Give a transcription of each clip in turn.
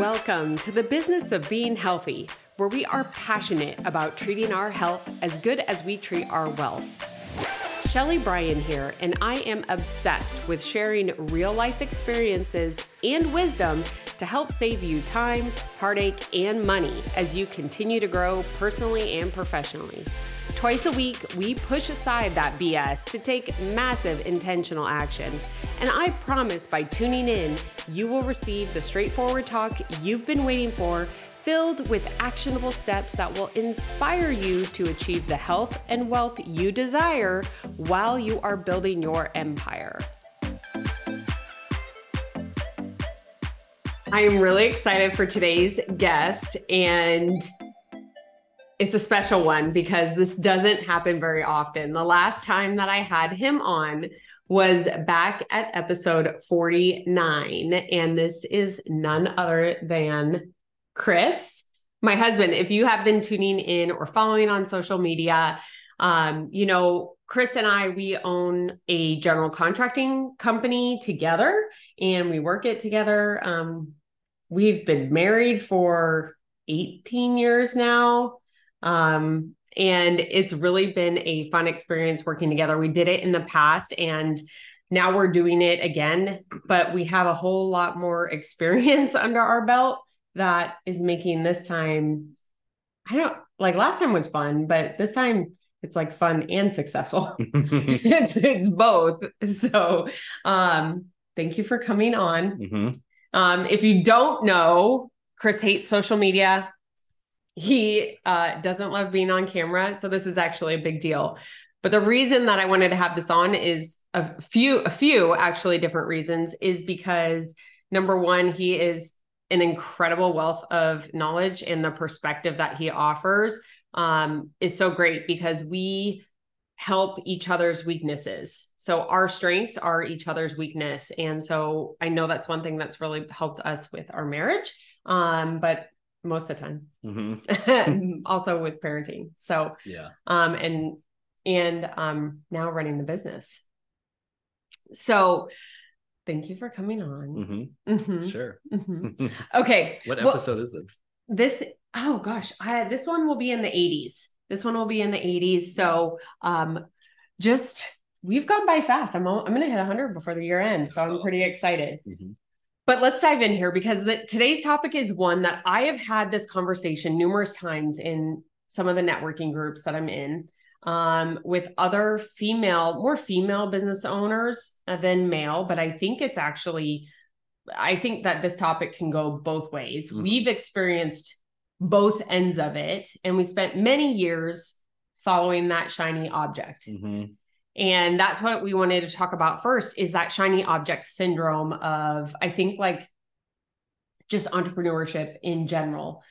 Welcome to the business of being healthy, where we are passionate about treating our health as good as we treat our wealth. Shelly Brien here, and I am obsessed with sharing real life experiences and wisdom to help save you time, heartache, and money as you continue to grow personally and professionally. Twice a week, we push aside that BS to take massive intentional action. And I promise by tuning in, you will receive the straightforward talk you've been waiting for, filled with actionable steps that will inspire you to achieve the health and wealth you desire while you are building your empire. I am really excited for today's guest and it's a special one because this doesn't happen very often. The last time that I had him on was back at episode 49. And this is none other than Chris, my husband. If you have been tuning in or following on social media, um, you know, Chris and I, we own a general contracting company together and we work it together. Um, we've been married for 18 years now. Um, and it's really been a fun experience working together. We did it in the past and now we're doing it again, but we have a whole lot more experience under our belt that is making this time I don't like last time was fun, but this time it's like fun and successful. it's it's both. So um thank you for coming on. Mm-hmm. Um if you don't know, Chris hates social media he uh, doesn't love being on camera. So this is actually a big deal. But the reason that I wanted to have this on is a few, a few actually different reasons is because number one, he is an incredible wealth of knowledge and the perspective that he offers um, is so great because we help each other's weaknesses. So our strengths are each other's weakness. And so I know that's one thing that's really helped us with our marriage. Um, but most of the time mm-hmm. also with parenting so yeah um and and um now running the business so thank you for coming on mm-hmm. Mm-hmm. sure mm-hmm. okay what episode well, is this this oh gosh i this one will be in the 80s this one will be in the 80s so um just we've gone by fast i'm i'm gonna hit 100 before the year ends so i'm awesome. pretty excited mm-hmm. But let's dive in here because the, today's topic is one that I have had this conversation numerous times in some of the networking groups that I'm in um, with other female, more female business owners than male. But I think it's actually, I think that this topic can go both ways. Mm-hmm. We've experienced both ends of it, and we spent many years following that shiny object. Mm-hmm. And that's what we wanted to talk about first is that shiny object syndrome of, I think, like just entrepreneurship in general.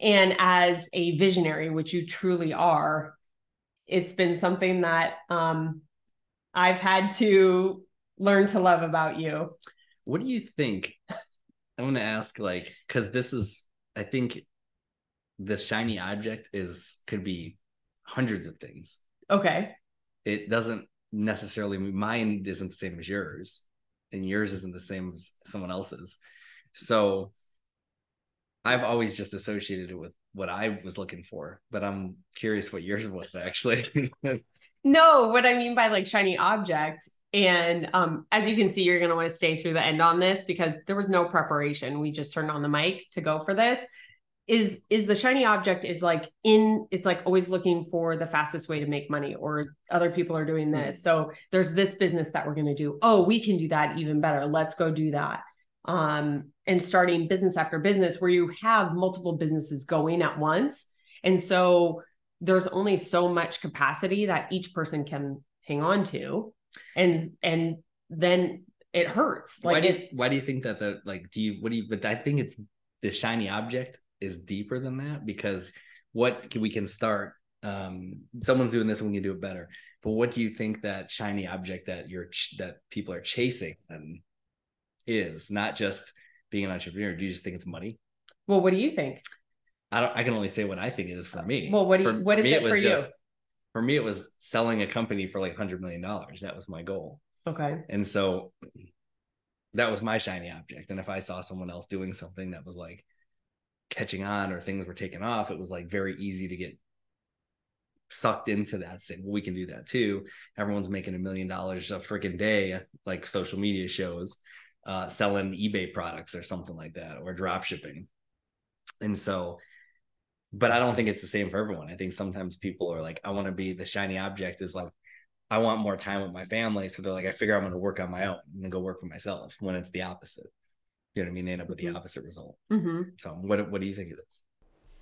And as a visionary, which you truly are, it's been something that um, I've had to learn to love about you. What do you think? I want to ask, like, because this is, I think, the shiny object is could be hundreds of things. Okay it doesn't necessarily mine isn't the same as yours and yours isn't the same as someone else's. So i've always just associated it with what i was looking for but i'm curious what yours was actually. No what i mean by like shiny object and um, as you can see you're going to want to stay through the end on this because there was no preparation. We just turned on the mic to go for this is is the shiny object is like in it's like always looking for the fastest way to make money or other people are doing this. So there's this business that we're going to do. Oh we can do that even better. Let's go do that. Um and starting business after business where you have multiple businesses going at once. And so there's only so much capacity that each person can hang on to. And and then it hurts. Like why do you, it, why do you think that the like do you what do you but i think it's the shiny object is deeper than that because what can, we can start um someone's doing this and we can do it better. But what do you think that shiny object that you're that people are chasing and is? Not just being an entrepreneur. Do you just think it's money? Well what do you think? I don't i can only say what i think it is for me. Well what do you, for, what is it, it for you? for me it was selling a company for like 100 million dollars. That was my goal. Okay. And so that was my shiny object. And if i saw someone else doing something that was like catching on or things were taking off, it was like very easy to get sucked into that saying well, we can do that too. Everyone's making a million dollars a freaking day like social media shows uh, selling ebay products or something like that or drop shipping. And so but i don't think it's the same for everyone. I think sometimes people are like i want to be the shiny object is like i want more time with my family so they're like i figure i'm going to work on my own and go work for myself when it's the opposite you know what i mean they end up with the mm-hmm. opposite result mm-hmm. so what, what do you think it is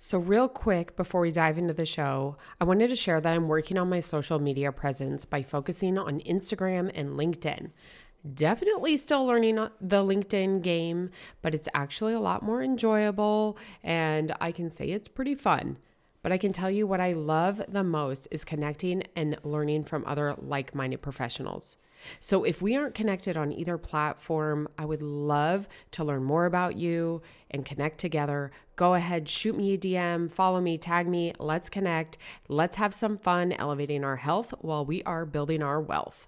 so, real quick before we dive into the show, I wanted to share that I'm working on my social media presence by focusing on Instagram and LinkedIn. Definitely still learning the LinkedIn game, but it's actually a lot more enjoyable and I can say it's pretty fun. But I can tell you what I love the most is connecting and learning from other like minded professionals. So if we aren't connected on either platform, I would love to learn more about you and connect together. Go ahead, shoot me a DM, follow me, tag me. Let's connect. Let's have some fun elevating our health while we are building our wealth.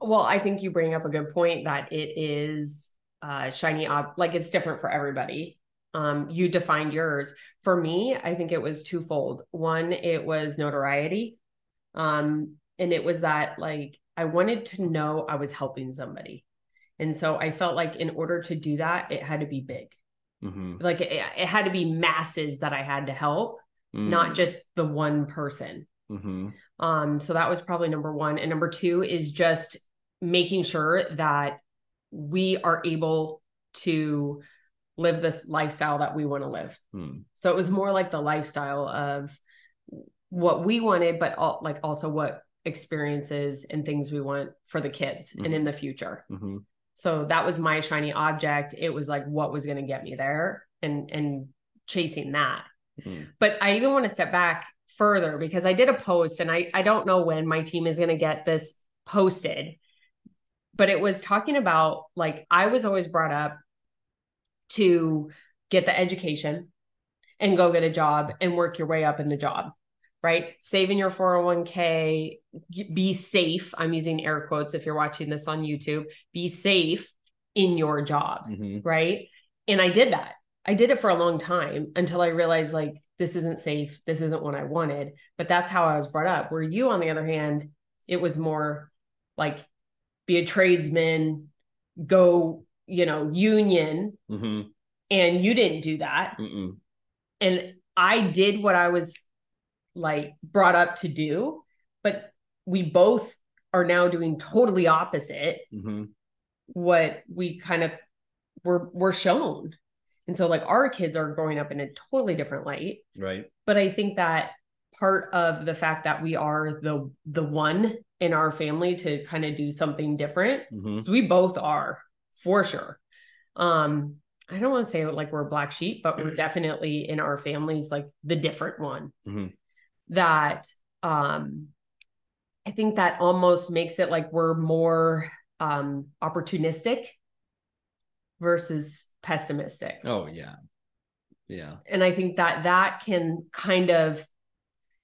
Well, I think you bring up a good point that it is uh, shiny up, like it's different for everybody. Um, you defined yours. For me, I think it was twofold. One, it was notoriety. Um, and it was that like I wanted to know I was helping somebody. And so I felt like in order to do that, it had to be big. Mm-hmm. Like it, it, had to be masses that I had to help, mm-hmm. not just the one person. Mm-hmm. Um, so that was probably number one. And number two is just making sure that we are able to live this lifestyle that we want to live. Mm. So it was more like the lifestyle of what we wanted, but all, like also what experiences and things we want for the kids mm-hmm. and in the future. Mm-hmm. So that was my shiny object. It was like what was going to get me there and and chasing that. Mm-hmm. But I even want to step back further because I did a post and I I don't know when my team is going to get this posted. But it was talking about like I was always brought up to get the education and go get a job and work your way up in the job right? Saving your 401k, be safe. I'm using air quotes if you're watching this on YouTube, be safe in your job, mm-hmm. right? And I did that. I did it for a long time until I realized like this isn't safe. This isn't what I wanted. But that's how I was brought up. Where you, on the other hand, it was more like be a tradesman, go, you know, union. Mm-hmm. And you didn't do that. Mm-mm. And I did what I was like brought up to do but we both are now doing totally opposite mm-hmm. what we kind of were were shown. And so like our kids are growing up in a totally different light. Right. But i think that part of the fact that we are the the one in our family to kind of do something different mm-hmm. so we both are for sure. Um i don't want to say like we're black sheep but we're definitely in our families like the different one mm-hmm. that um I think that almost makes it like we're more um opportunistic versus pessimistic. Oh yeah. Yeah. And I think that that can kind of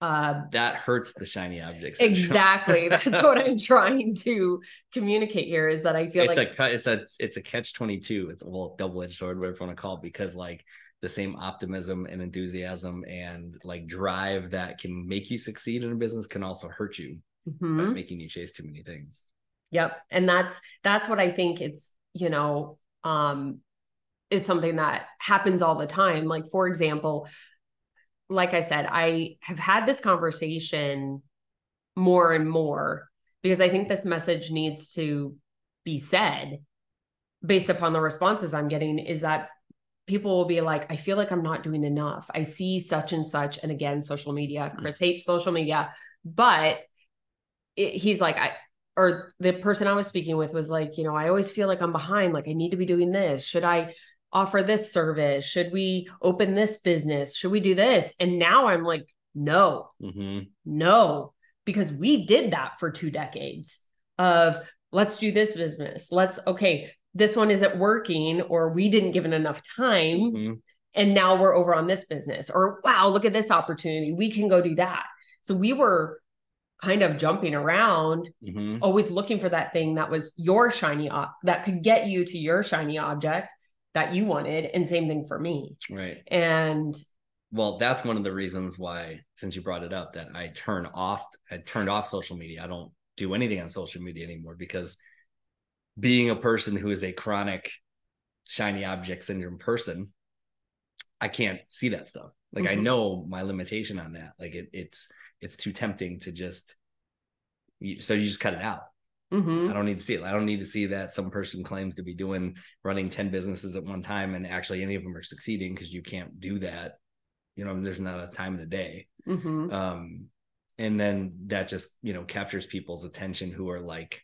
uh that hurts the shiny objects exactly that's what i'm trying to communicate here is that i feel like it's like a it's a it's a catch 22 it's a well double-edged sword whatever you want to call it because like the same optimism and enthusiasm and like drive that can make you succeed in a business can also hurt you mm-hmm. by making you chase too many things. Yep. And that's that's what I think it's, you know, um is something that happens all the time. Like for example, like I said, I have had this conversation more and more because I think this message needs to be said based upon the responses I'm getting is that people will be like, I feel like I'm not doing enough. I see such and such. And again, social media, mm. Chris hates social media, but it, he's like, I, or the person I was speaking with was like, you know, I always feel like I'm behind. Like I need to be doing this. Should I offer this service? Should we open this business? Should we do this? And now I'm like, no, mm-hmm. no, because we did that for two decades of let's do this business. Let's, okay, this one isn't working or we didn't give it enough time mm-hmm. and now we're over on this business or wow look at this opportunity we can go do that so we were kind of jumping around mm-hmm. always looking for that thing that was your shiny that could get you to your shiny object that you wanted and same thing for me. Right. And well that's one of the reasons why since you brought it up that i turn off i turned off social media. I don't do anything on social media anymore because being a person who is a chronic shiny object syndrome person i can't see that stuff like mm-hmm. i know my limitation on that like it, it's it's too tempting to just so you just cut it out Mm-hmm. I don't need to see it. I don't need to see that some person claims to be doing running 10 businesses at one time and actually any of them are succeeding because you can't do that. You know, there's not a time of the day. Mm-hmm. Um, and then that just, you know, captures people's attention who are like,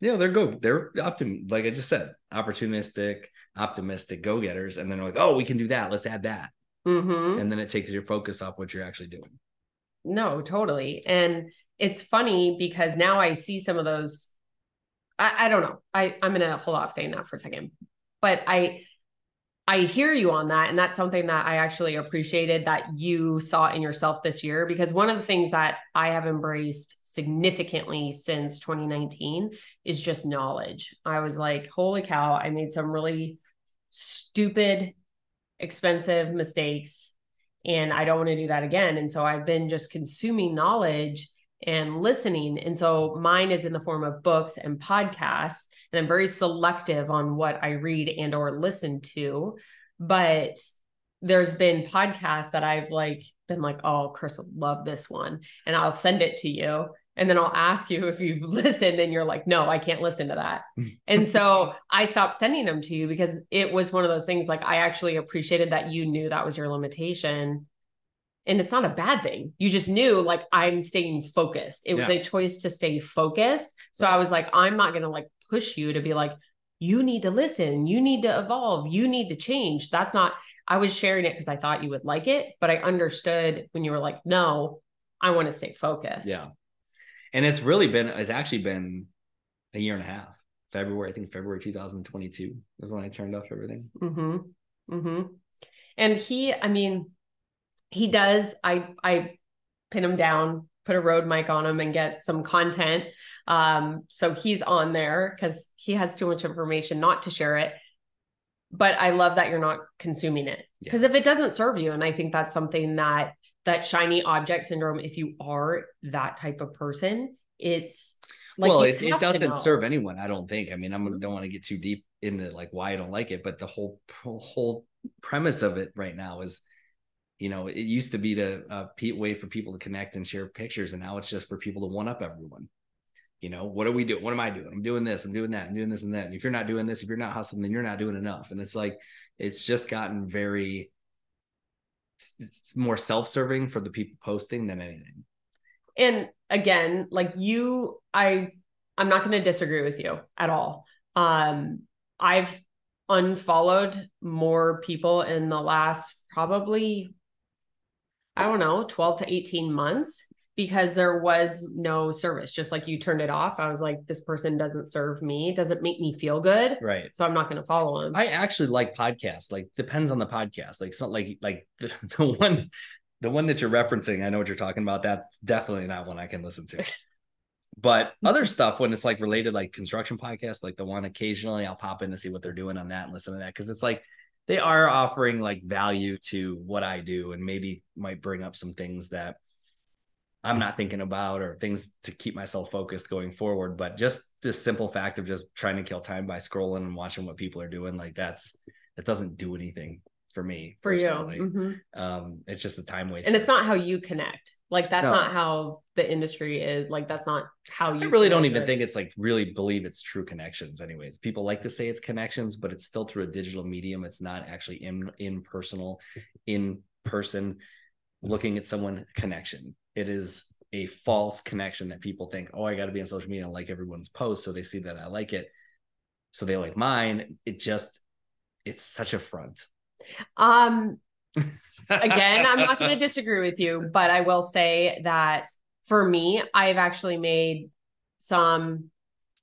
you know, they're go, they're optim, like I just said, opportunistic, optimistic go getters. And then they're like, oh, we can do that. Let's add that. Mm-hmm. And then it takes your focus off what you're actually doing. No, totally. And it's funny because now I see some of those. I, I don't know. I, I'm gonna hold off saying that for a second. But I I hear you on that. And that's something that I actually appreciated that you saw in yourself this year. Because one of the things that I have embraced significantly since 2019 is just knowledge. I was like, holy cow, I made some really stupid, expensive mistakes. And I don't want to do that again. And so I've been just consuming knowledge and listening. And so mine is in the form of books and podcasts. And I'm very selective on what I read and or listen to. But there's been podcasts that I've like been like, oh, Chris will love this one. And I'll send it to you. And then I'll ask you if you've listened and you're like, no, I can't listen to that. and so I stopped sending them to you because it was one of those things like I actually appreciated that you knew that was your limitation and it's not a bad thing. You just knew like I'm staying focused. It was yeah. a choice to stay focused. So I was like, I'm not going to like push you to be like, you need to listen, you need to evolve, you need to change. That's not, I was sharing it because I thought you would like it, but I understood when you were like, no, I want to stay focused. Yeah. And it's really been, it's actually been a year and a half. February, I think February 2022 was when I turned off everything. Mm-hmm. Mm-hmm. And he, I mean, he does i i pin him down put a Rode mic on him and get some content um so he's on there because he has too much information not to share it but i love that you're not consuming it because yeah. if it doesn't serve you and i think that's something that that shiny object syndrome if you are that type of person it's like well it, it doesn't serve anyone i don't think i mean i don't want to get too deep into like why i don't like it but the whole whole premise of it right now is you know, it used to be to uh, way for people to connect and share pictures, and now it's just for people to one up everyone. You know, what are we doing? What am I doing? I'm doing this. I'm doing that. I'm doing this and that. And if you're not doing this, if you're not hustling, then you're not doing enough. And it's like, it's just gotten very, it's, more self-serving for the people posting than anything. And again, like you, I, I'm not going to disagree with you at all. Um, I've unfollowed more people in the last probably I don't know, 12 to 18 months because there was no service. Just like you turned it off. I was like, this person doesn't serve me, doesn't make me feel good. Right. So I'm not going to follow him. I actually like podcasts. Like depends on the podcast. Like something like like the, the one the one that you're referencing, I know what you're talking about. That's definitely not one I can listen to. but mm-hmm. other stuff when it's like related like construction podcasts, like the one occasionally I'll pop in to see what they're doing on that and listen to that because it's like they are offering like value to what I do and maybe might bring up some things that I'm not thinking about or things to keep myself focused going forward. But just this simple fact of just trying to kill time by scrolling and watching what people are doing, like that's that doesn't do anything for me. For personally. you. Mm-hmm. Um, it's just a time waste. And it's not how you connect. Like that's no. not how the industry is. Like that's not how you I really don't even it. think it's like really believe it's true connections, anyways. People like to say it's connections, but it's still through a digital medium. It's not actually in in personal, in person, looking at someone connection. It is a false connection that people think, oh, I got to be on social media and like everyone's post. So they see that I like it. So they like mine. It just, it's such a front. Um, again, I'm not going to disagree with you, but I will say that for me, I've actually made some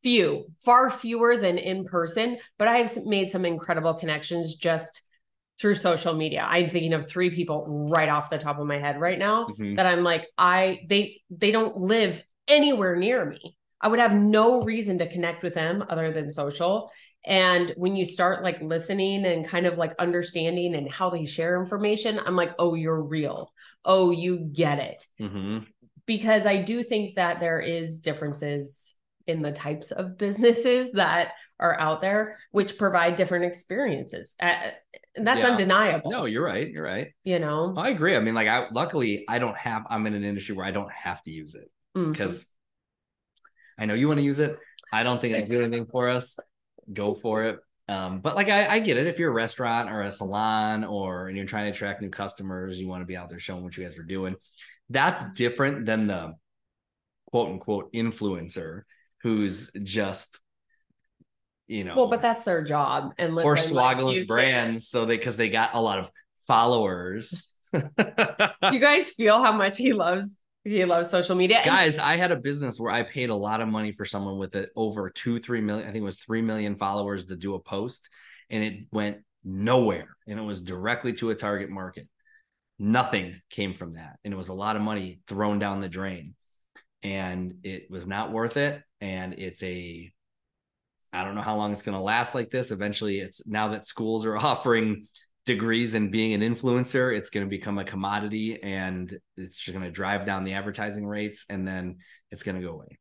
few, far fewer than in person, but I've made some incredible connections just through social media. I'm thinking of three people right off the top of my head right now mm-hmm. that I'm like, I they they don't live anywhere near me. I would have no reason to connect with them other than social. And when you start like listening and kind of like understanding and how they share information, I'm like, oh, you're real. Oh, you get it. Mm-hmm. Because I do think that there is differences in the types of businesses that are out there, which provide different experiences. Uh, that's Yeah. undeniable. No, you're right. You're right. You know, I agree. I mean, like, I luckily I don't have. I'm in an industry where I don't have to use it because I know you want to use it. I don't think it'll do anything for us. Go for it. Um, but like I, I get it. If you're a restaurant or a salon or and you're trying to attract new customers, you want to be out there showing what you guys are doing. That's different than the quote unquote influencer who's just you know well, but that's their job. And listen, like, swaggling you brands so they because they got a lot of followers. Do you guys feel how much he loves? He loves social media. And Guys, I had a business where I paid a lot of money for someone with it over two, three million. I think it was three million followers to do a post, and it went nowhere. And it was directly to a target market. Nothing came from that, and it was a lot of money thrown down the drain, and it was not worth it. And it's a, I don't know how long it's going to last like this. Eventually, it's now that schools are offering degrees in being an influencer, it's going to become a commodity and it's just going to drive down the advertising rates and then it's going to go away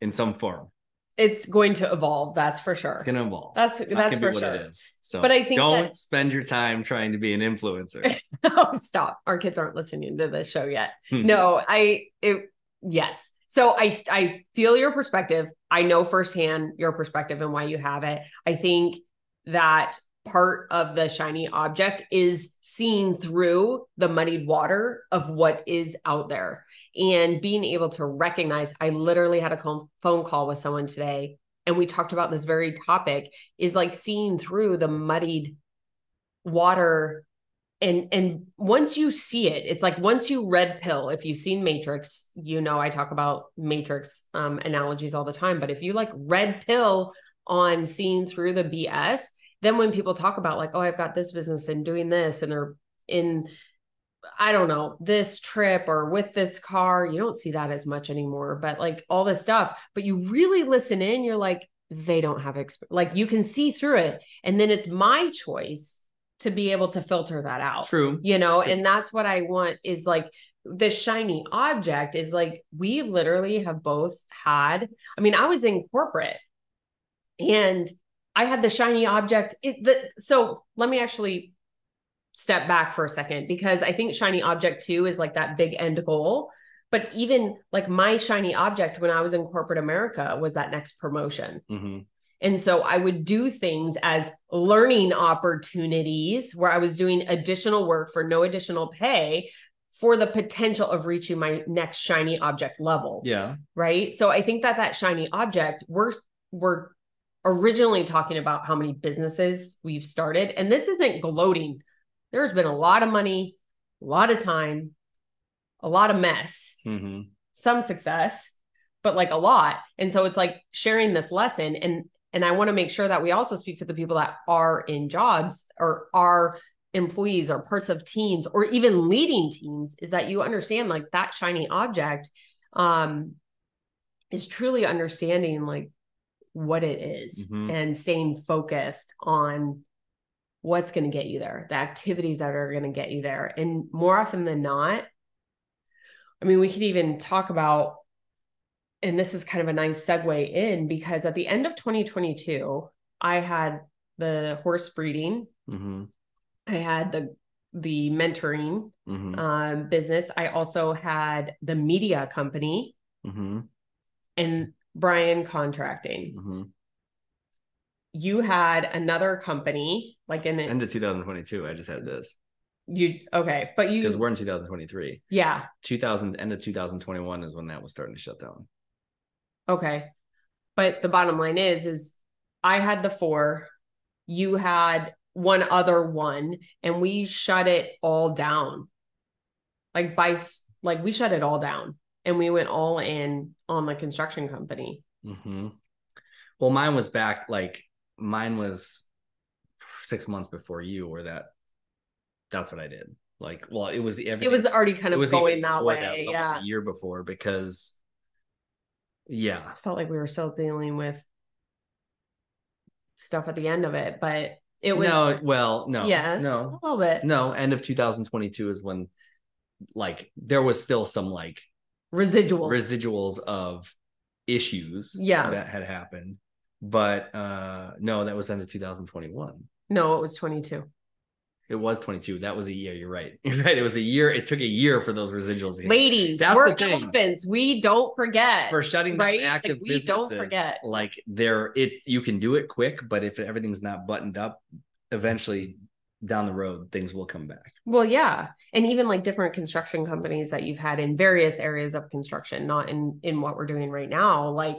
in some form. it's going to evolve. That's for sure. It's going to evolve. That's It's that's for what sure. it is. So But I think don't that- spend your time trying to be an influencer. oh, stop. Our kids aren't listening to this show yet. Hmm. no, I it yes. So I I feel your perspective. I know firsthand your perspective and why you have it. I think that part of the shiny object is seeing through the muddied water of what is out there and being able to recognize I literally had a phone call with someone today and we talked about this very topic is like seeing through the muddied water and and once you see it it's like once you red pill if you've seen matrix you know i talk about matrix um, analogies all the time but if you like red pill on seeing through the bs then when people talk about like oh i've got this business and doing this and they're in i don't know this trip or with this car you don't see that as much anymore but like all this stuff but you really listen in you're like they don't have exp- like you can see through it and then it's my choice to be able to filter that out True. you know True. and that's what i want is like the shiny object is like we literally have both had i mean i was in corporate and i had the shiny object it the so let me actually step back for a second because i think shiny object too is like that big end goal but even like my shiny object when i was in corporate america was that next promotion hmm and so I would do things as learning opportunities where I was doing additional work for no additional pay for the potential of reaching my next shiny object level. Yeah. Right. So I think that that shiny object, we're, we're originally talking about how many businesses we've started. And this isn't gloating. There's been a lot of money, a lot of time, a lot of mess hmm some success but like a lot and so it's like sharing this lesson and and i want to make sure that we also speak to the people that are in jobs or are employees or parts of teams or even leading teams is that you understand like that shiny object um is truly understanding like what it is Mhm. and staying focused on what's going to get you there the activities that are going to get you there and more often than not I mean, we could even talk about, and this is kind of a nice segue in because at the end of 2022, I had the horse breeding, hmm I had the the mentoring hmm um, business. I also had the media company hmm and Brien contracting. hmm You had another company, like in End of 2022. I just had this you okay, but you because we're in 2023. yeah 2000 end of 2021 is when that was starting to shut down. Okay. But the bottom line is is I had the four, you had one other one and we shut it all down. Like by like we shut it all down and we went all in on the construction company. hmm Well, mine was back like mine was six months before you, or that. That's what I did. Like, well, it was the every, It was already kind of going that way. It was yeah. a year before because Yeah. Felt like we were still dealing with stuff at the end of it, but it was no, well, no. yes, No. a little bit No, end of 2022 is when like there was still some like residual. residuals of issues Yeah. that had happened. But uh no, that was end of 2021. no, it was 22. It was 22. That was a year. You're right. You're right. It was a year. It took a year for those residuals. Ladies, That's we're the thing. We don't forget. for shutting down Right? Like, we businesses. don't forget. Like there, it you can do it quick, but if everything's not buttoned up, eventually down the road things will come back. Well, yeah. And even like different construction companies that you've had in various areas of construction, not in in what we're doing right now, like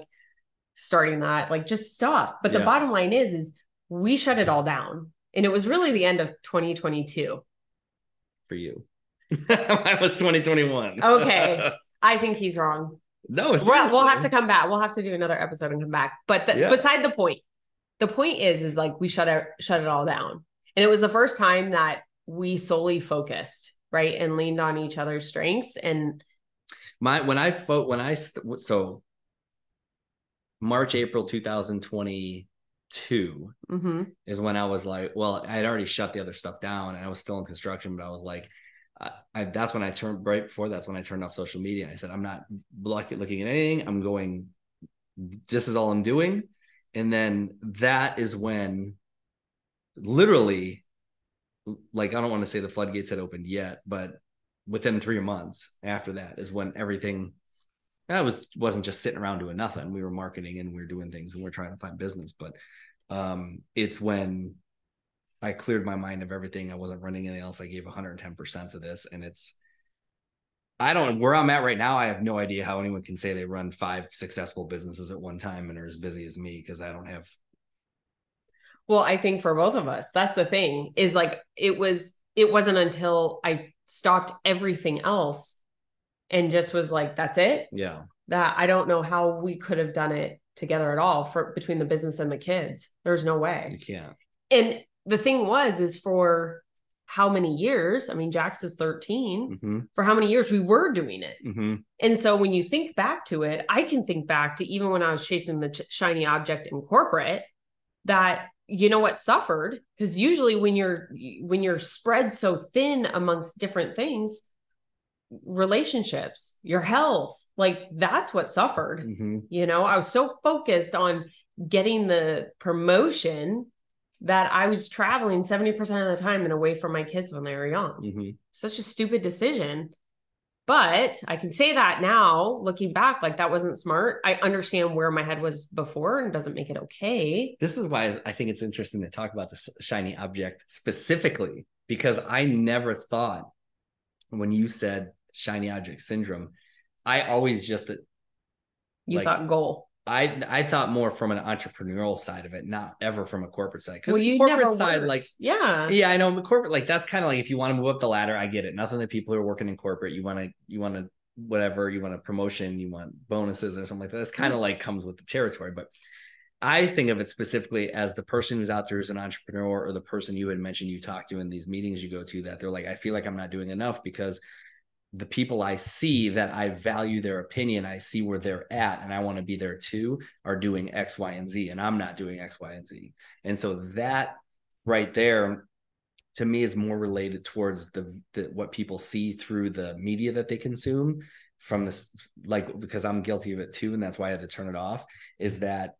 starting that, like just stuff. But the bottom line is is we shut it all down. And it was really the end of 2022. For you, I was 2021. Okay. I think he's wrong. no, We'll, we'll have to come back. We'll have to do another episode and come back. But the, Yeah. beside the point, the point is, is like we shut it, shut it all down. And it was the first time that we solely focused, right, and leaned on each other's strengths. And My when I vote when I st- so March April 2022 mhm. is when I was like, well, I had already shut the other stuff down and I was still in construction, but I was like, I, I that's when I turned right before that's when I turned off social media and I said, I'm not look, looking at anything. I'm going, this is all I'm doing. And then that is when literally, like, I don't want to say the floodgates had opened yet, but within three months after that is when everything I was wasn't just sitting around doing nothing. We were marketing and we were doing things and we are trying to find business. But um, it's when I cleared my mind of everything. I wasn't running anything else. I gave 110% to this. And it's, I don't, where I'm at right now, I have no idea how anyone can say they run five successful businesses at one time and are as busy as me because I don't have, Well, I think for both of us, that's the thing is like it was, it wasn't until I stopped everything else and just was like, that's it. yeah. That I don't know how we could have done it together at all for between the business and the kids. There's no You way. can't. And the thing was, is for how many years? I mean, Jax is 13. hmm For how many years we were doing it. hmm And so when you think back to it, I can think back to even when I was chasing the shiny object in corporate that you know what suffered because usually when you're when you're spread so thin amongst different things relationships your health like that's what suffered hmm you know i was so focused on getting the promotion that i was traveling 70% of the time and away from my kids when they were young hmm such a stupid decision. But I can say that now, looking back, like that wasn't smart. I understand where my head was before and doesn't make it okay. This is why I think it's interesting to talk about this shiny object specifically, because I never thought when you said shiny object syndrome, I always just You Like, thought goal. I I thought more from an entrepreneurial side of it, not ever from a corporate side. Because Well, you corporate side, worked. like yeah. yeah, I know, but corporate like that's kind of like if you want to move up the ladder, I get it. Nothing that people who are working in corporate, you want to you want to whatever, you want a promotion, you want bonuses or something like that. That's mm-hmm. kind of like comes with the territory. But I think of it specifically as the person who's out there as an entrepreneur or the person you had mentioned you talk to in these meetings you go to that they're like, I feel like I'm not doing enough because the people I see that I value their opinion, I see where they're at, and I want to be there too, are doing X, Y, and Z, and I'm not doing X, Y, and Z. And so that right there to me is more related towards the, the what people see through the media that they consume from this like because I'm guilty of it too and that's why I had to turn it off is that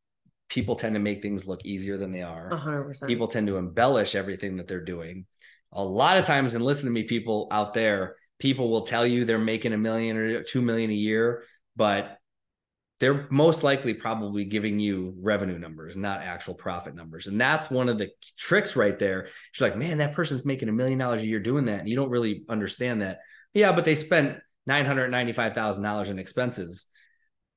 people tend to make things look easier than they are hundred percent. people tend to embellish everything that they're doing a lot of times and listen to me people out there people will tell you they're making a million or 2 million a year but they're most likely probably giving you revenue numbers not actual profit numbers and that's one of the tricks right there she's like man that person's making a million dollars a year doing that and you don't really understand that yeah but they spent $995,000 in expenses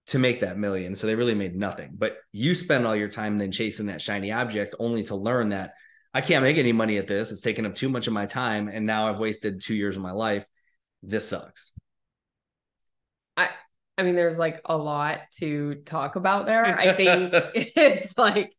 to make that million. So they really made nothing. But you spend all your time then chasing that shiny object only to learn that I can't make any money at this. It's taken up too much of my time. And now I've wasted two years of my life. This sucks. I I mean, there's like a lot to talk about there. I think it's like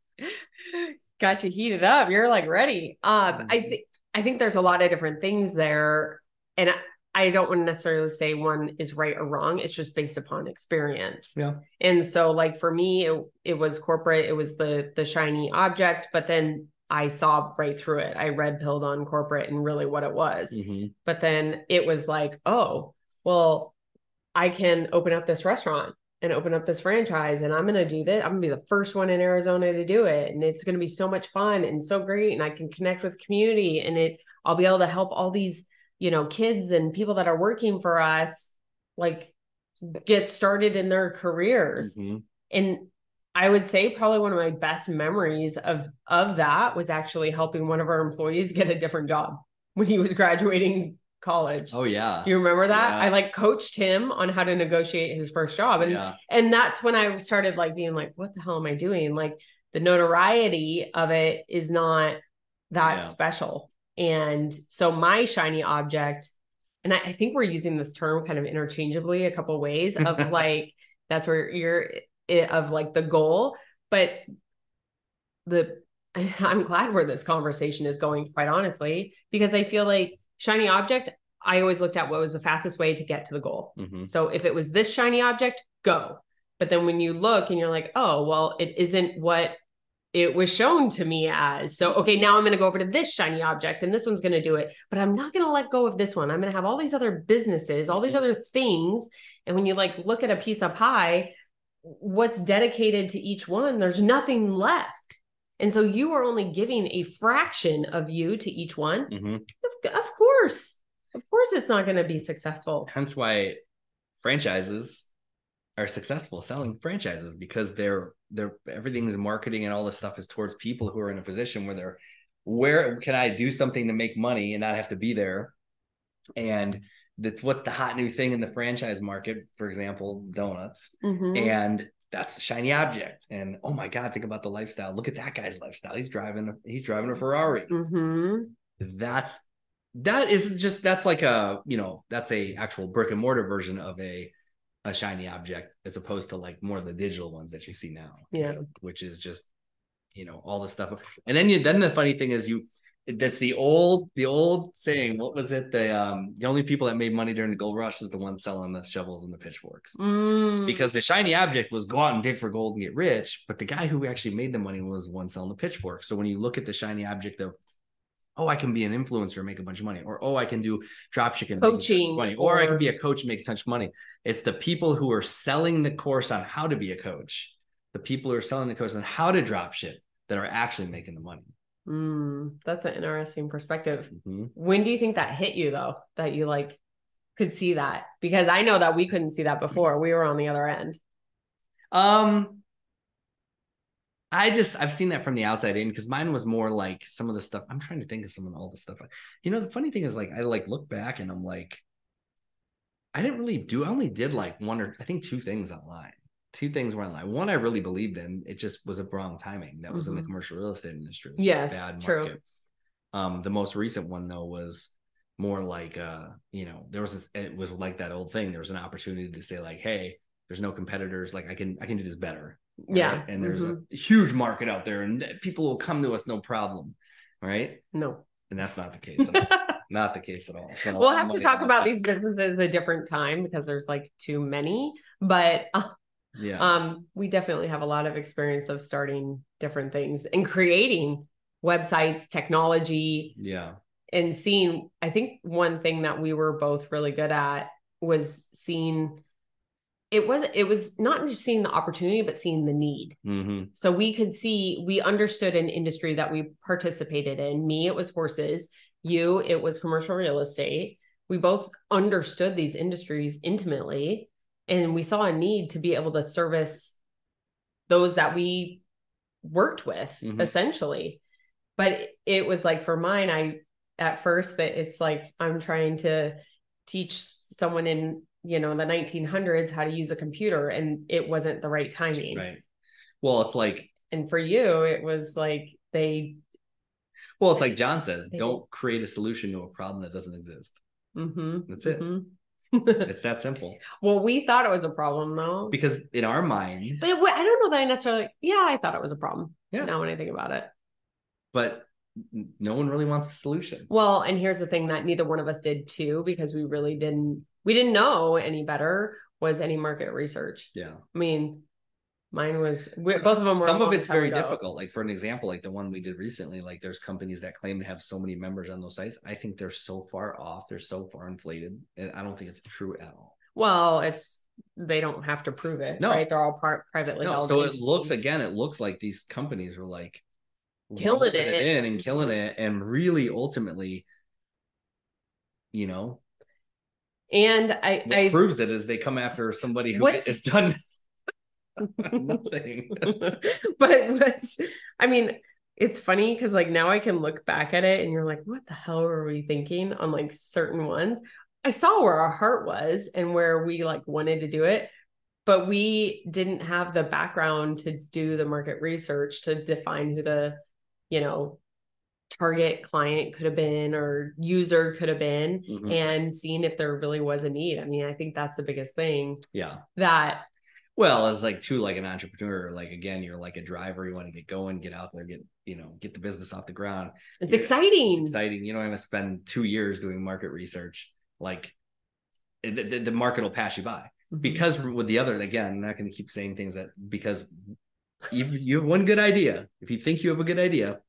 got you heated up. You're like ready. Um, I think I think there's a lot of different things there, and I, I don't want to necessarily say one is right or wrong. It's just based upon experience. Yeah. And so like for me, it, it was corporate, it was the the shiny object, but then I saw right through it. I red pilled on corporate and really what it was. Mhm. But then it was like, oh, well, I can open up this restaurant and open up this franchise and I'm going to do this. I'm going to be the first one in Arizona to do it and it's going to be so much fun and so great and I can connect with community and it I'll be able to help all these, you know, kids and people that are working for us like get started in their careers. Mhm. And I would say probably one of my best memories of of that was actually helping one of our employees get a different job when he was graduating college. Oh yeah. You remember that? Yeah. I like coached him on how to negotiate his first job. And yeah. and that's when I started like being like, what the hell am I doing? Like the notoriety of it is not that Yeah. special. And so my shiny object, and I, I think we're using this term kind of interchangeably a couple ways of like that's where you're it, of like the goal, but the I'm glad where this conversation is going, quite honestly, because I feel like shiny object, I always looked at what was the fastest way to get to the goal. Mhm. So if it was this shiny object, go. But then when you look and you're like, oh, well, it isn't what it was shown to me as. So, okay, now I'm going to go over to this shiny object and this one's going to do it. But I'm not going to let go of this one. I'm going to have all these other businesses, all these other things. And when you like look at a piece of pie, what's dedicated to each one, there's nothing left. And so you are only giving a fraction of you to each one. Mhm. Of, of course. Of course, it's not going to be successful. Hence why franchises are successful selling franchises because they're they're everything is marketing and all this stuff is towards people who are in a position where they're where can I do something to make money and not have to be there? And that's what's the hot new thing in the franchise market, for example, donuts. Mhm. And that's the shiny object. And oh my God, think about the lifestyle. Look at that guy's lifestyle. He's driving, he's driving a Ferrari. Mhm. That's that is just that's like a you know that's a actual brick and mortar version of a a shiny object as opposed to like more of the digital ones that you see now Yeah. which is just you know all the stuff and then you then the funny thing is you that's the old the old saying what was it? The um the only people that made money during the gold rush was the ones selling the shovels and the pitchforks. Mm. because the shiny object was go out and dig for gold and get rich but the guy who actually made the money was the one selling the pitchfork so when you look at the shiny object of oh i can be an influencer and make a bunch of money or oh i can do drop shipping and make a bunch of Coaching money or, i can be a coach and make such money. It's the people who are selling the course on how to be a coach the people who are selling the course on how to drop ship that are actually making the money Mm, that's an interesting perspective. Mhm. When do you think that hit you though? That you like could see that? Because I know that we couldn't see that before. We were on the other end. Um, I just I've seen that from the outside in because mine was more like some of the stuff. I'm trying to think of some of all the stuff. You know, the funny thing is like I like look back and I'm like, I didn't really do. I only did like one or I think two things online. Two things were online. One I really believed in. It just was a wrong timing. That was in the Mhm. commercial real estate industry. A Yes, bad true. market. Um, the most recent one though was more like uh, you know, there was this, it was like that old thing. There was an opportunity to say like, hey, there's no competitors. Like I can I can do this better. right? Yeah. And there's Mhm. a huge market out there and people will come to us no problem. Right. no. And that's not the case. not the case at all. We'll have to talk about these businesses a different time because there's like too many. But uh, Yeah. um, we definitely have a lot of experience of starting different things and creating websites, technology, yeah. and seeing i think one thing that we were both really good at was seeing it was it was not just seeing the opportunity but seeing the need. Hmm so we could see we understood an industry that we participated in. Me it was horses. You it was commercial real estate. We both understood these industries intimately and we saw a need to be able to service those that we worked with Mhm. essentially but it was like for mine i at first that it's like i'm trying to teach someone in you know the 1900s how to use a computer and it wasn't the right timing Right. Well, it's like and for you it was like they well, it's like John says, They don't create a solution to a problem that doesn't exist. mhm, That's it. mhm. It's that simple. well we thought it was a problem though Because in our mind, but it, i don't know that i necessarily yeah i thought it was a problem Yeah. now when i think about it but no one really wants the solution. Well, and here's the thing that neither one of us did too, because we really didn't we didn't know any better was any market research. Yeah. I mean, mine was both of them were Some of it's very ago. difficult. Like for an example, like the one we did recently, like there's companies that claim to have so many members on those sites. I think they're so far off, they're so far inflated. and I don't think it's true at all. Well, it's they don't have to prove it, No. right? They're all part privately No, held. so it looks again, it looks like these companies were like Killing rubbing it. in and killing it, and really ultimately, you know, And I, what I proves it is they come after somebody who has done nothing. but what's I mean, it's funny because like now I can look back at it and you're like, what the hell were we thinking on like certain ones? I saw where our heart was and where we like wanted to do it, but we didn't have the background to do the market research to define who the, you know, target client could have been or user could have been Mhm. and seeing if there really was a need. I mean, I think that's the biggest thing Yeah. that Well, as like too, like an entrepreneur, like again, you're like a driver. You want to get going, get out there, get you know, get the business off the ground. it's Yeah, exciting. It's exciting. You don't have to spend two years doing market research. Like it- the, the market will pass you by. Mhm. Because with the other, again, I'm not going to keep saying things that because you you have one good idea. If you think you have a good idea,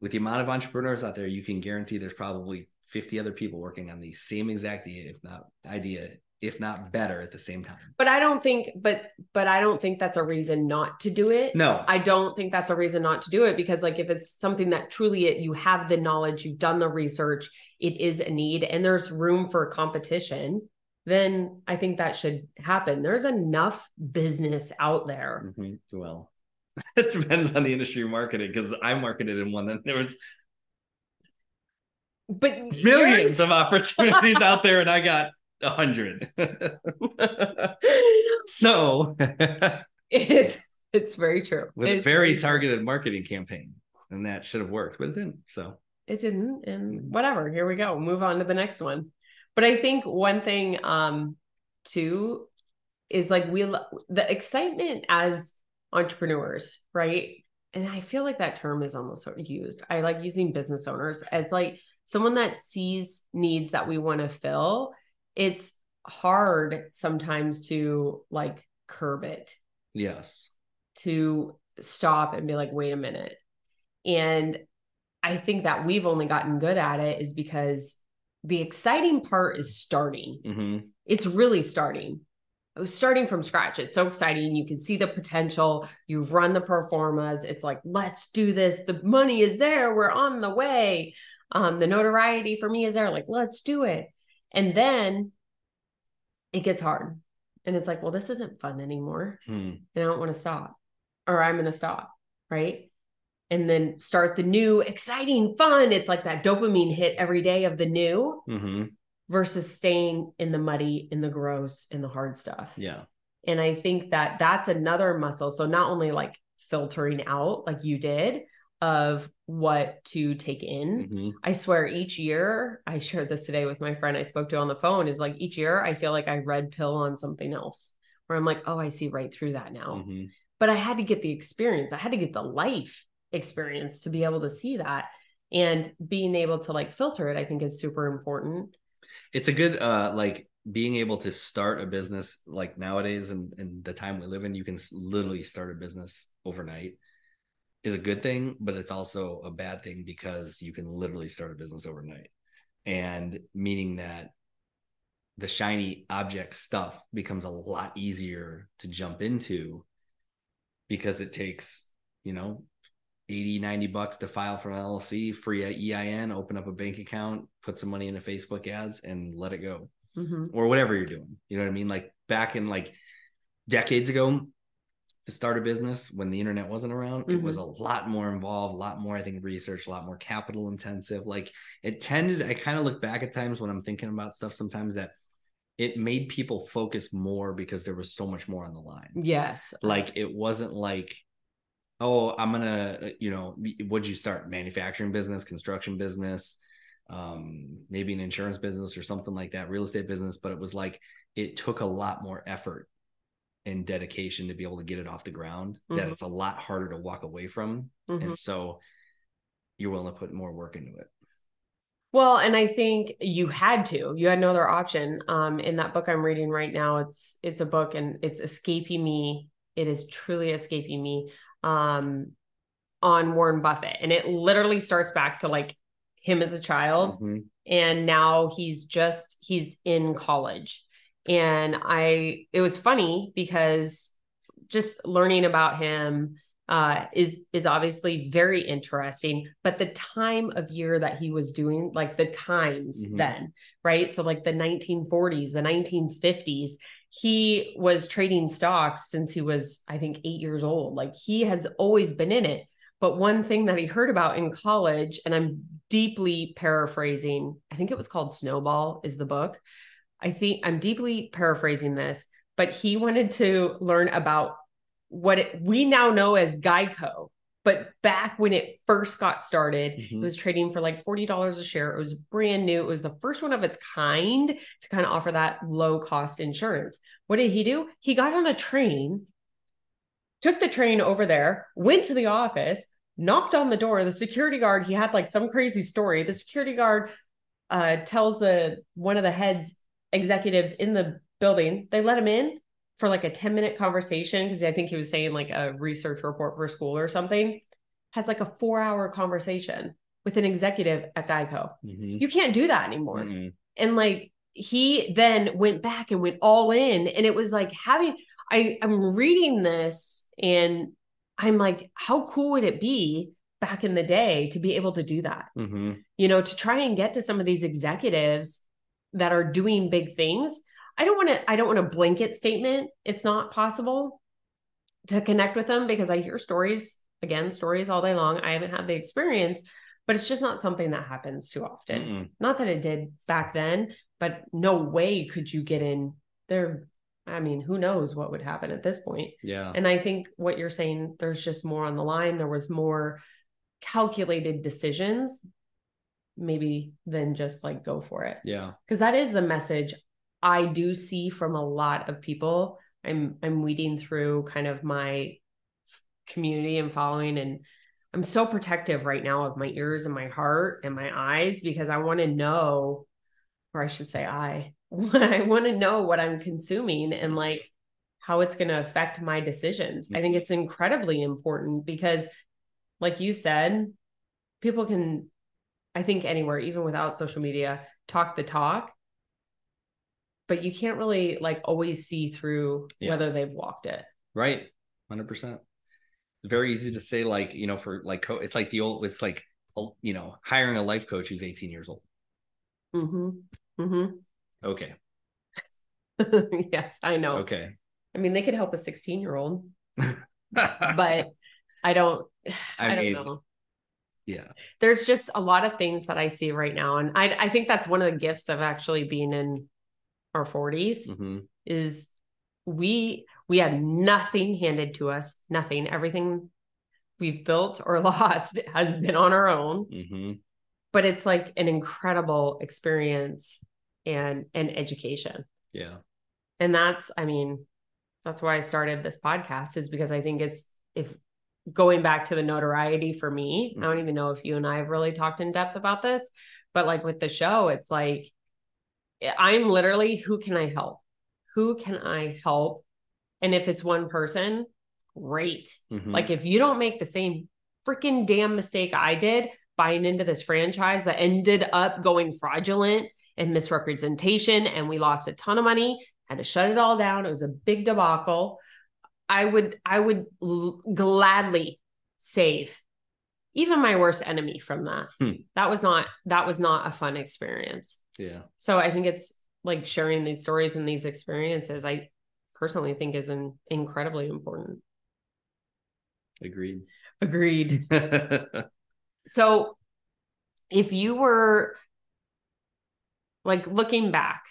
with the amount of entrepreneurs out there, you can guarantee there's probably 50 other people working on the same exact idea, if not idea, if not better at the same time. but I don't think but but I don't think that's a reason not to do it. No, I don't think that's a reason not to do it because like if it's something that truly it, you have the knowledge, you've done the research, it is a need and there's room for competition, then I think that should happen. There's enough business out there. Mhm. Well, it depends on the industry you're marketing because I marketed in one that there was But millions yours- of opportunities out there, and I got a hundred. so, it's it's very true. with a It's very true. targeted marketing campaign, and that should have worked, but it didn't. So, it didn't and whatever here we go move on to the next one but i think one thing um too is like we lo- the excitement as entrepreneurs right and i feel like that term is almost sort of used i like using business owners as like someone that sees needs that we want to fill it's hard sometimes to like curb it yes, to stop and be like, wait a minute. And I think that we've only gotten good at it is because the exciting part is starting. hmm It's really starting. It was starting from scratch. It's so exciting. You can see the potential. You've run the pro formas. It's like, let's do this. The money is there. We're on the way. Um, the notoriety for me is there. Like, let's do it. And then it gets hard. And it's like, well, this isn't fun anymore hmm and I don't want to stop, or I'm going to stop, right? And then start the new, exciting, fun. It's like that dopamine hit every day of the new hmm versus staying in the muddy, in the gross, in the hard stuff. yeah, And I think that that's another muscle. So not only like filtering out, like you did, of what to take in. hmm I swear each year, I shared this today with my friend I spoke to on the phone, is like each year I feel like I red pill on something else where I'm like, oh, I see right through that now. hmm But I had to get the experience, I had to get the life experience to be able to see that. And being able to like filter it, I think is super important. it's a good uh like being able to start a business like nowadays and and the time we live in you can literally start a business overnight is a good thing but it's also a bad thing because you can literally start a business overnight. And meaning that the shiny object stuff becomes a lot easier to jump into because it takes you know 80 90 bucks to file for an llc free ein open up a bank account put some money into facebook ads and let it go. Mhm. or whatever you're doing. You know what i mean? Like back in like decades ago to start a business when the internet wasn't around it was a lot more involved a lot more i think research a lot more capital intensive. Like it tended i kind of look back at times when i'm thinking about stuff sometimes that it made people focus more because there was so much more on the line. Yes. like it wasn't like oh i'm gonna you know what'd you start? Manufacturing business construction business um maybe an insurance business or something like that real estate business. But it was like it took a lot more effort and dedication to be able to get it off the ground that Mhm. it's a lot harder to walk away from Mhm. and so you're willing to put more work into it. Well, and I think you had to. You had no other option. Um, in that book I'm reading right now, it's it's a book and it's escaping me. It is truly escaping me. Um, on Warren Buffett, and it literally starts back to like him as a child, Mm-hmm. and now he's just he's in college, and I it was funny because just learning about him uh, is is obviously very interesting. But the time of year that he was doing, like the times Mhm. then, right? So like the 1940s, the 1950s, he was trading stocks since he was, I think, eight years old. Like he has always been in it. But one thing that he heard about in college, and I'm deeply paraphrasing, I think it was called Snowball, is the book. I think I'm deeply paraphrasing this, but he wanted to learn about what it, we now know as Geico. But back when it first got started, Mhm. it was trading for like $40 a share. It was brand new. It was the first one of its kind to kind of offer that low cost insurance. What did he do? He got on a train, took the train over there, went to the office, knocked on the door. The security guard, he had like some crazy story. The security guard uh, tells the one of the heads executives in the building, they let him in for like a 10 minute conversation because I think he was saying like a research report for school or something, has like a four hour conversation with an executive at Geico. Mhm. You can't do that anymore. Mm-mm. And like he then went back and went all in. And it was like having, I, I'm reading this and I'm like, how cool would it be back in the day to be able to do that? Mhm. you know, to try and get to some of these executives that are doing big things. I don't want to, I don't want a blanket statement. It's not possible to connect with them because I hear stories, again, stories all day long. I haven't had the experience, but it's just not something that happens too often. Mm-mm. Not that it did back then, but no way could you get in there. I mean, who knows what would happen at this point? Yeah. And I think what you're saying, there's just more on the line. There was more calculated decisions, maybe then just like go for it. Yeah. Because that is the message I do see from a lot of people. I'm I'm weeding through kind of my community and following and I'm so protective right now of my ears and my heart and my eyes because I want to know, or I should say I, I want to know what I'm consuming and like how it's going to affect my decisions. I think mm-hmm. it's incredibly important because, like you said, people can, I think anywhere, even without social media, talk the talk, but you can't really like always see through Yeah. whether they've walked it. Right. Hundred percent. Very easy to say, like you know, for like co- it's like the old. It's like you know, hiring a life coach who's 18 years old. Mm-hmm. Mm-hmm. Okay. yes, I know. Okay. I mean, they could help a 16 year old, but I don't, I, I don't mean, know. Yeah. There's just a lot of things that I see right now. And I, I think that's one of the gifts of actually being in our 40s hmm is we, we had nothing handed to us, nothing. Everything we've built or lost has been on our own, hmm but it's like an incredible experience and an education. Yeah. and that's i mean that's why i started this podcast is because i think it's if going back to the notoriety for me i don't even know if you and i have really talked in depth about this but like with the show it's like i'm literally who can i help who can i help and if it's one person great Mhm. like if you don't make the same freaking damn mistake I did buying into this franchise that ended up going fraudulent and misrepresentation and we lost a ton of money, had to shut it all down. It was a big debacle. I would I would l- gladly save even my worst enemy from that. Hmm. That was not that was not a fun experience. yeah. So I think it's like sharing these stories and these experiences I personally think is an incredibly important. Agreed. Agreed. So if you were like looking back,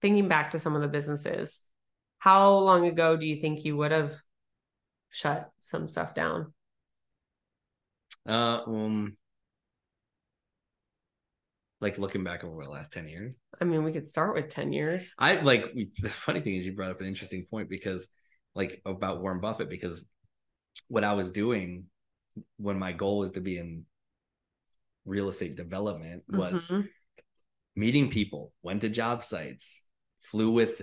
thinking back to some of the businesses, how long ago do you think you would have shut some stuff down? uh, um, like looking back over the last 10 years. I mean, we could start with 10 years. I like the funny thing is you brought up an interesting point because like about Warren Buffett because what I was doing when my goal was to be in real estate development was Mhm. meeting people, went to job sites, flew with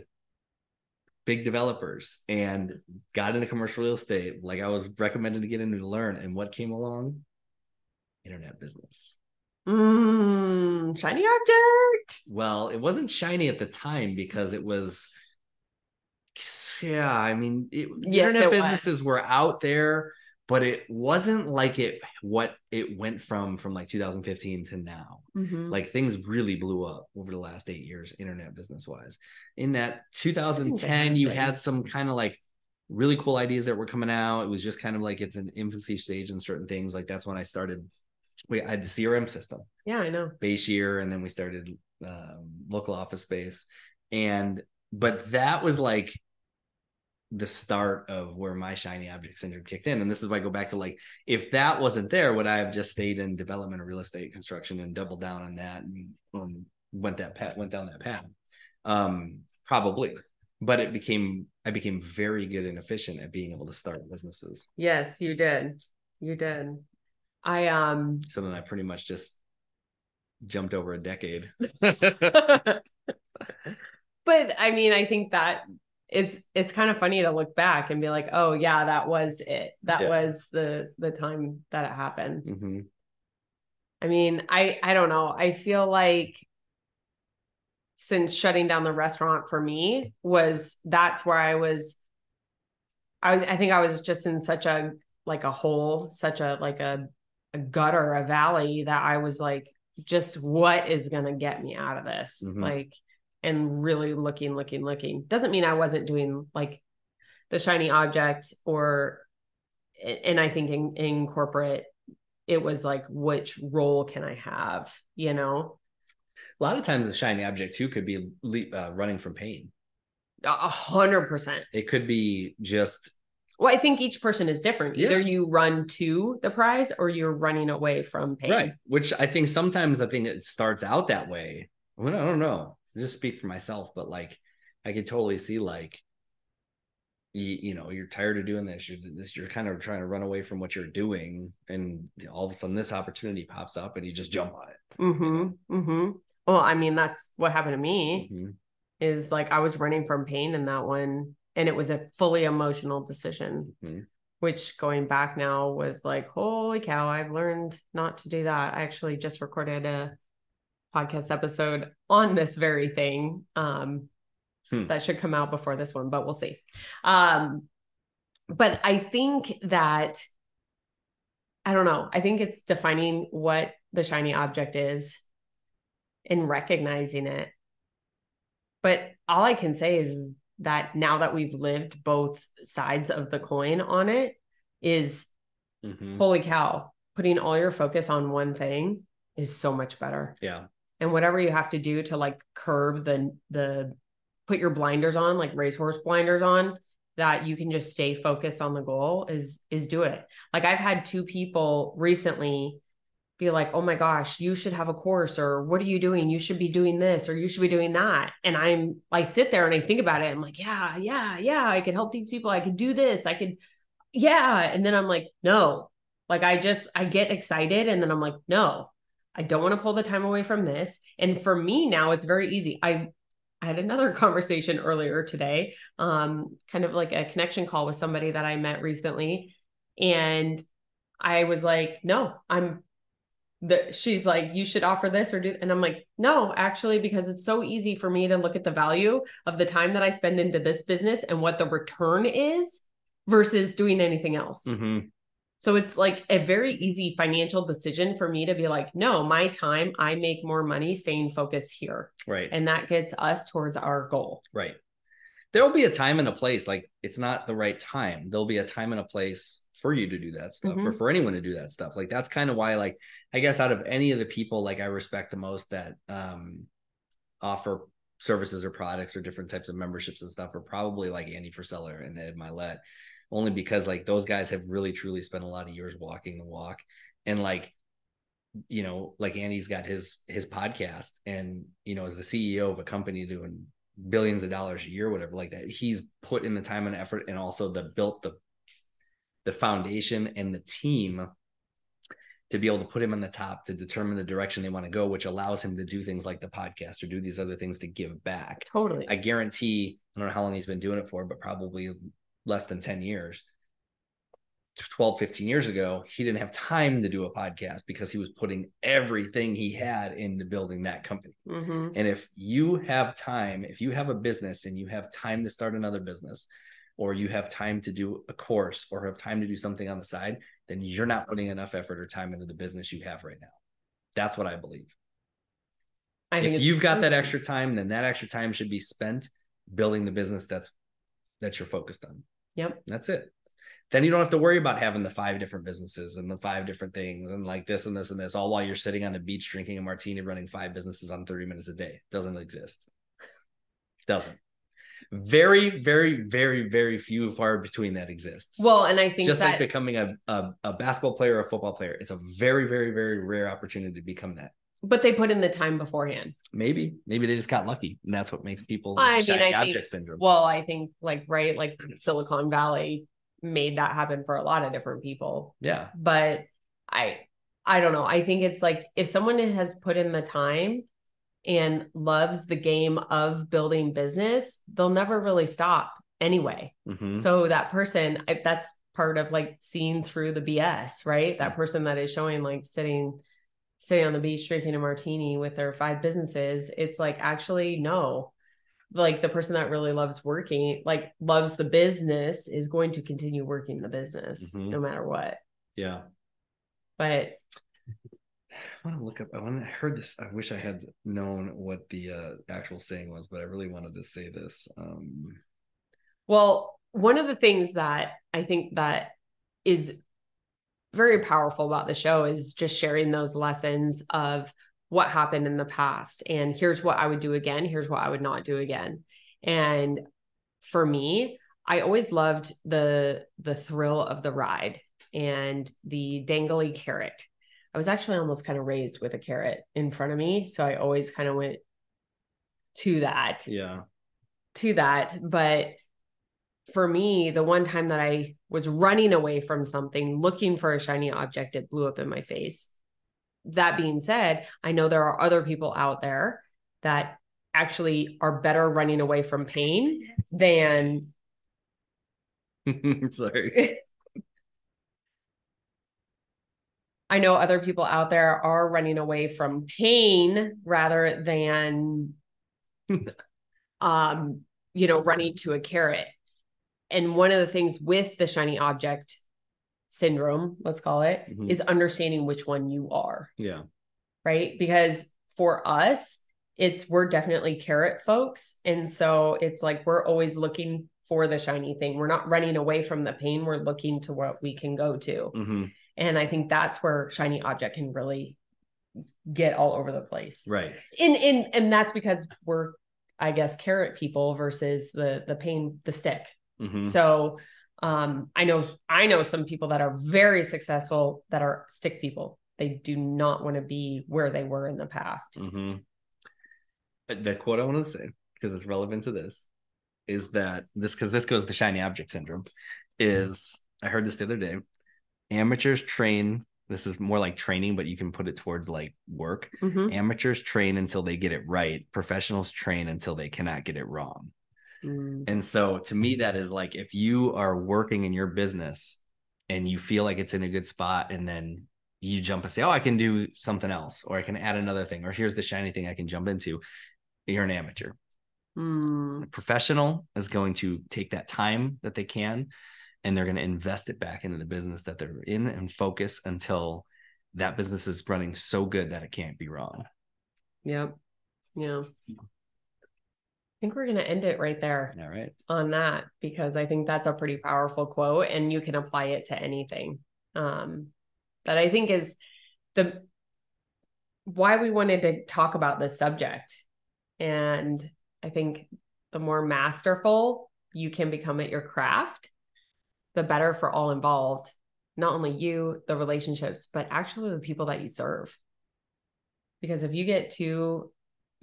big developers and got into commercial real estate like I was recommended to get into to learn. And what came along? Internet business. Mm, shiny object. Well, it wasn't shiny at the time because it was yeah, I mean, it, Yes, internet businesses was. were out there, but it wasn't like it what it went from from like 2015 to now. Mhm. Like things really blew up over the last eight years, internet business wise. In that 2010, you had some kind of like really cool ideas that were coming out. It was just kind of like it's an infancy stage in certain things. Like that's when I started. We I had the CRM system, yeah, I know. base year and then we started um, local office space. And but that was like the start of where my shiny object syndrome kicked in. And this is why I go back to like, if that wasn't there, would I have just stayed in development of real estate construction and doubled down on that and um, went that path, went down that path? Um, probably. But it became I became very good and efficient at being able to start businesses. Yes, you did. You did. I um So then I pretty much just jumped over a decade. but I mean, I think that it's it's kind of funny to look back and be like, oh yeah, that was it. That Yeah. was the the time that it happened. hmm I mean, I I don't know. I feel like since shutting down the restaurant for me was that's where I was I I think I was just in such a like a hole, such a like a a gutter, a valley that I was like just what is going to get me out of this? Mhm. Like and really looking looking looking. Doesn't mean I wasn't doing like the shiny object or and I think in, in corporate it was like which role can I have, you know? A lot of times the shiny object too could be uh, running from pain. A hundred percent. It could be just Well, I think each person is different. Either Yeah. you run to the prize or you're running away from pain. right, which I think sometimes I think it starts out that way. Well, I don't know. Just speak for myself, but like I could totally see like you, you know you're tired of doing this. You're this. You're kind of trying to run away from what you're doing, and all of a sudden this opportunity pops up, and you just jump on it. Mm-hmm. Mm-hmm. Well, I mean, that's what happened to me Mhm. is like I was running from pain in that one. And it was a fully emotional decision, Mhm. which going back now was like, holy cow, I've learned not to do that. I actually just recorded a podcast episode on this very thing. Um, Hmm. that should come out before this one, but we'll see. Um, but I think that I don't know. I think it's defining what the shiny object is and recognizing it. But all I can say is that now that we've lived both sides of the coin on it, is Mhm. holy cow, putting all your focus on one thing is so much better Yeah. And whatever you have to do to like curb the the put your blinders on like racehorse blinders on that you can just stay focused on the goal is is do it. Like i've had two people recently be like oh my gosh you should have a course or what are you doing? You should be doing this or you should be doing that. And i'm i sit there and i think about it. I'm like yeah yeah yeah i could help these people. I could do this. I could yeah. And then i'm like no. Like i just i get excited and then i'm like no I don't want to pull the time away from this. And for me now, it's very easy. I I had another conversation earlier today, um, kind of like a connection call with somebody that I met recently. And I was like, no, I'm the she's like, you should offer this or do and I'm like, no, actually, because it's so easy for me to look at the value of the time that I spend into this business and what the return is versus doing anything else. Mhm. So it's like a very easy financial decision for me to be like, no, my time, I make more money staying focused here. Right. And that gets us towards our goal. Right. There will be a time and a place. Like it's not the right time. There'll be a time and a place for you to do that stuff, or Mhm. for anyone to do that stuff. Like that's kind of why, like, I guess out of any of the people, like I respect the most that um offer services or products or different types of memberships and stuff are probably like Andy Frisella and Ed Mylett, only because like those guys have really truly spent a lot of years walking the walk. And like you know, like Andy's got his his podcast, and you know, as the CEO of a company doing billions of dollars a year, whatever like that, he's put in the time and effort, and also the built the the foundation and the team to be able to put him on the top to determine the direction they want to go, which allows him to do things like the podcast or do these other things to give back. Totally. I guarantee, I don't know how long he's been doing it for, but probably less than 10 years. 12, 15 years ago, he didn't have time to do a podcast because he was putting everything he had into building that company. Mhm. And if you have time, if you have a business and you have time to start another business, or you have time to do a course or have time to do something on the side, then you're not putting enough effort or time into the business you have right now. That's what I believe. I If you've got that extra time, then that extra time should be spent building the business that's that you're focused on. Yep. That's it. Then you don't have to worry about having the five different businesses and the five different things and like this and this and this all while you're sitting on the beach drinking a martini running five businesses on 30 minutes a day. Doesn't exist. Doesn't. Very, very, very, very few far between that exists. Well, and I think just that like becoming a, a a basketball player or a football player, it's a very, very, very rare opportunity to become that. But they put in the time beforehand. Maybe, maybe they just got lucky, and that's what makes people I mean, I think- object syndrome. Well, I think like right, like Silicon Valley made that happen for a lot of different people. yeah, But I I don't know. I think it's like if someone has put in the time and loves the game of building business, they'll never really stop anyway. Mhm. So that person, I- that's part of like seeing through the BS, right? That person that is showing like sitting sitting on the beach drinking a martini with their five businesses, it's like actually no. Like the person that really loves working, like loves the business is going to continue working the business Mhm. no matter what. yeah. But I want to look up. I want. I heard this. I wish I had known what the uh, actual saying was, but I really wanted to say this. Um, Well, one of the things that I think that is very powerful about the show is just sharing those lessons of what happened in the past and here's what I would do again, here's what I would not do again. And for me, I always loved the the thrill of the ride and the dangly carrot. I was actually almost kind of raised with a carrot in front of me, so I always kind of went to that yeah. to that. But for me, the one time that I was running away from something, looking for a shiny object, it blew up in my face. That being said, I know there are other people out there that actually are better running away from pain than Sorry. I know other people out there are running away from pain rather than um you know running to a carrot. And one of the things with the shiny object syndrome, let's call it, Mhm. is understanding which one you are, Yeah. right? Because for us, it's we're definitely carrot folks. And so it's like we're always looking for the shiny thing. We're not running away from the pain, we're looking to what we can go to. hmm And I think that's where shiny object can really get all over the place. Right. And and and that's because we're I guess carrot people versus the the pain the stick. Hmm So um I know I know some people that are very successful that are stick people. They do not want to be where they were in the past. hmm The quote I wanted to say because it's relevant to this is that this because this goes to shiny object syndrome is I heard this the other day. Amateurs train. This is more like training, but you can put it towards like work. Mhm. Amateurs train until they get it right. Professionals train until they cannot get it wrong. Mm. And so to me, that is like if you are working in your business and you feel like it's in a good spot, and then you jump and say, Oh, I can do something else, or I can add another thing, or here's the shiny thing I can jump into. You're an amateur. Mm. A professional is going to take that time that they can and they're going to invest it back into the business that they're in and focus until that business is running so good that it can't be wrong. Yep. Yeah. I think we're gonna end it right there. All right. on that because I think that's a pretty powerful quote and you can apply it to anything. Um, that I think is the why we wanted to talk about this subject. And I think the more masterful you can become at your craft, the better for all involved. Not only you, the relationships, but actually the people that you serve. Because if you get too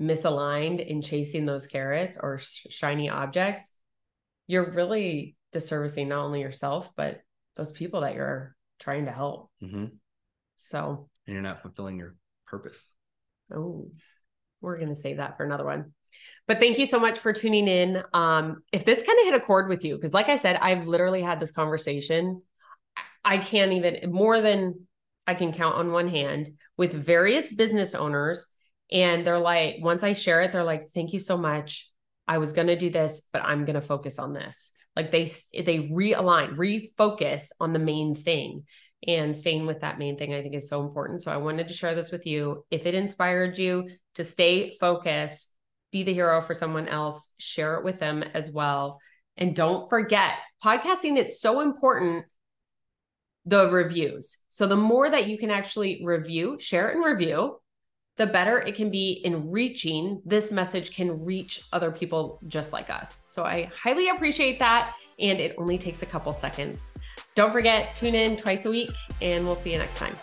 misaligned in chasing those carrots or sh- shiny objects, you're really disservicing not only yourself, but those people that you're trying to help. hmm So, and you're not fulfilling your purpose. Oh, we're going to save that for another one. But thank you so much for tuning in. Um, if this kind of hit a chord with you, because like I said, I've literally had this conversation. I can't even more than I can count on one hand with various business owners. And they're like, once I share it, they're like, thank you so much. I was going to do this, but I'm going to focus on this. Like they, they realign, refocus on the main thing and staying with that main thing, I think is so important. So I wanted to share this with you. If it inspired you to stay focused, be the hero for someone else, share it with them as well. And don't forget, podcasting, it's so important the reviews. So the more that you can actually review, share it and review, the better it can be in reaching this message can reach other people just like us. So I highly appreciate that. And it only takes a couple seconds. Don't forget, tune in twice a week, and we'll see you next time.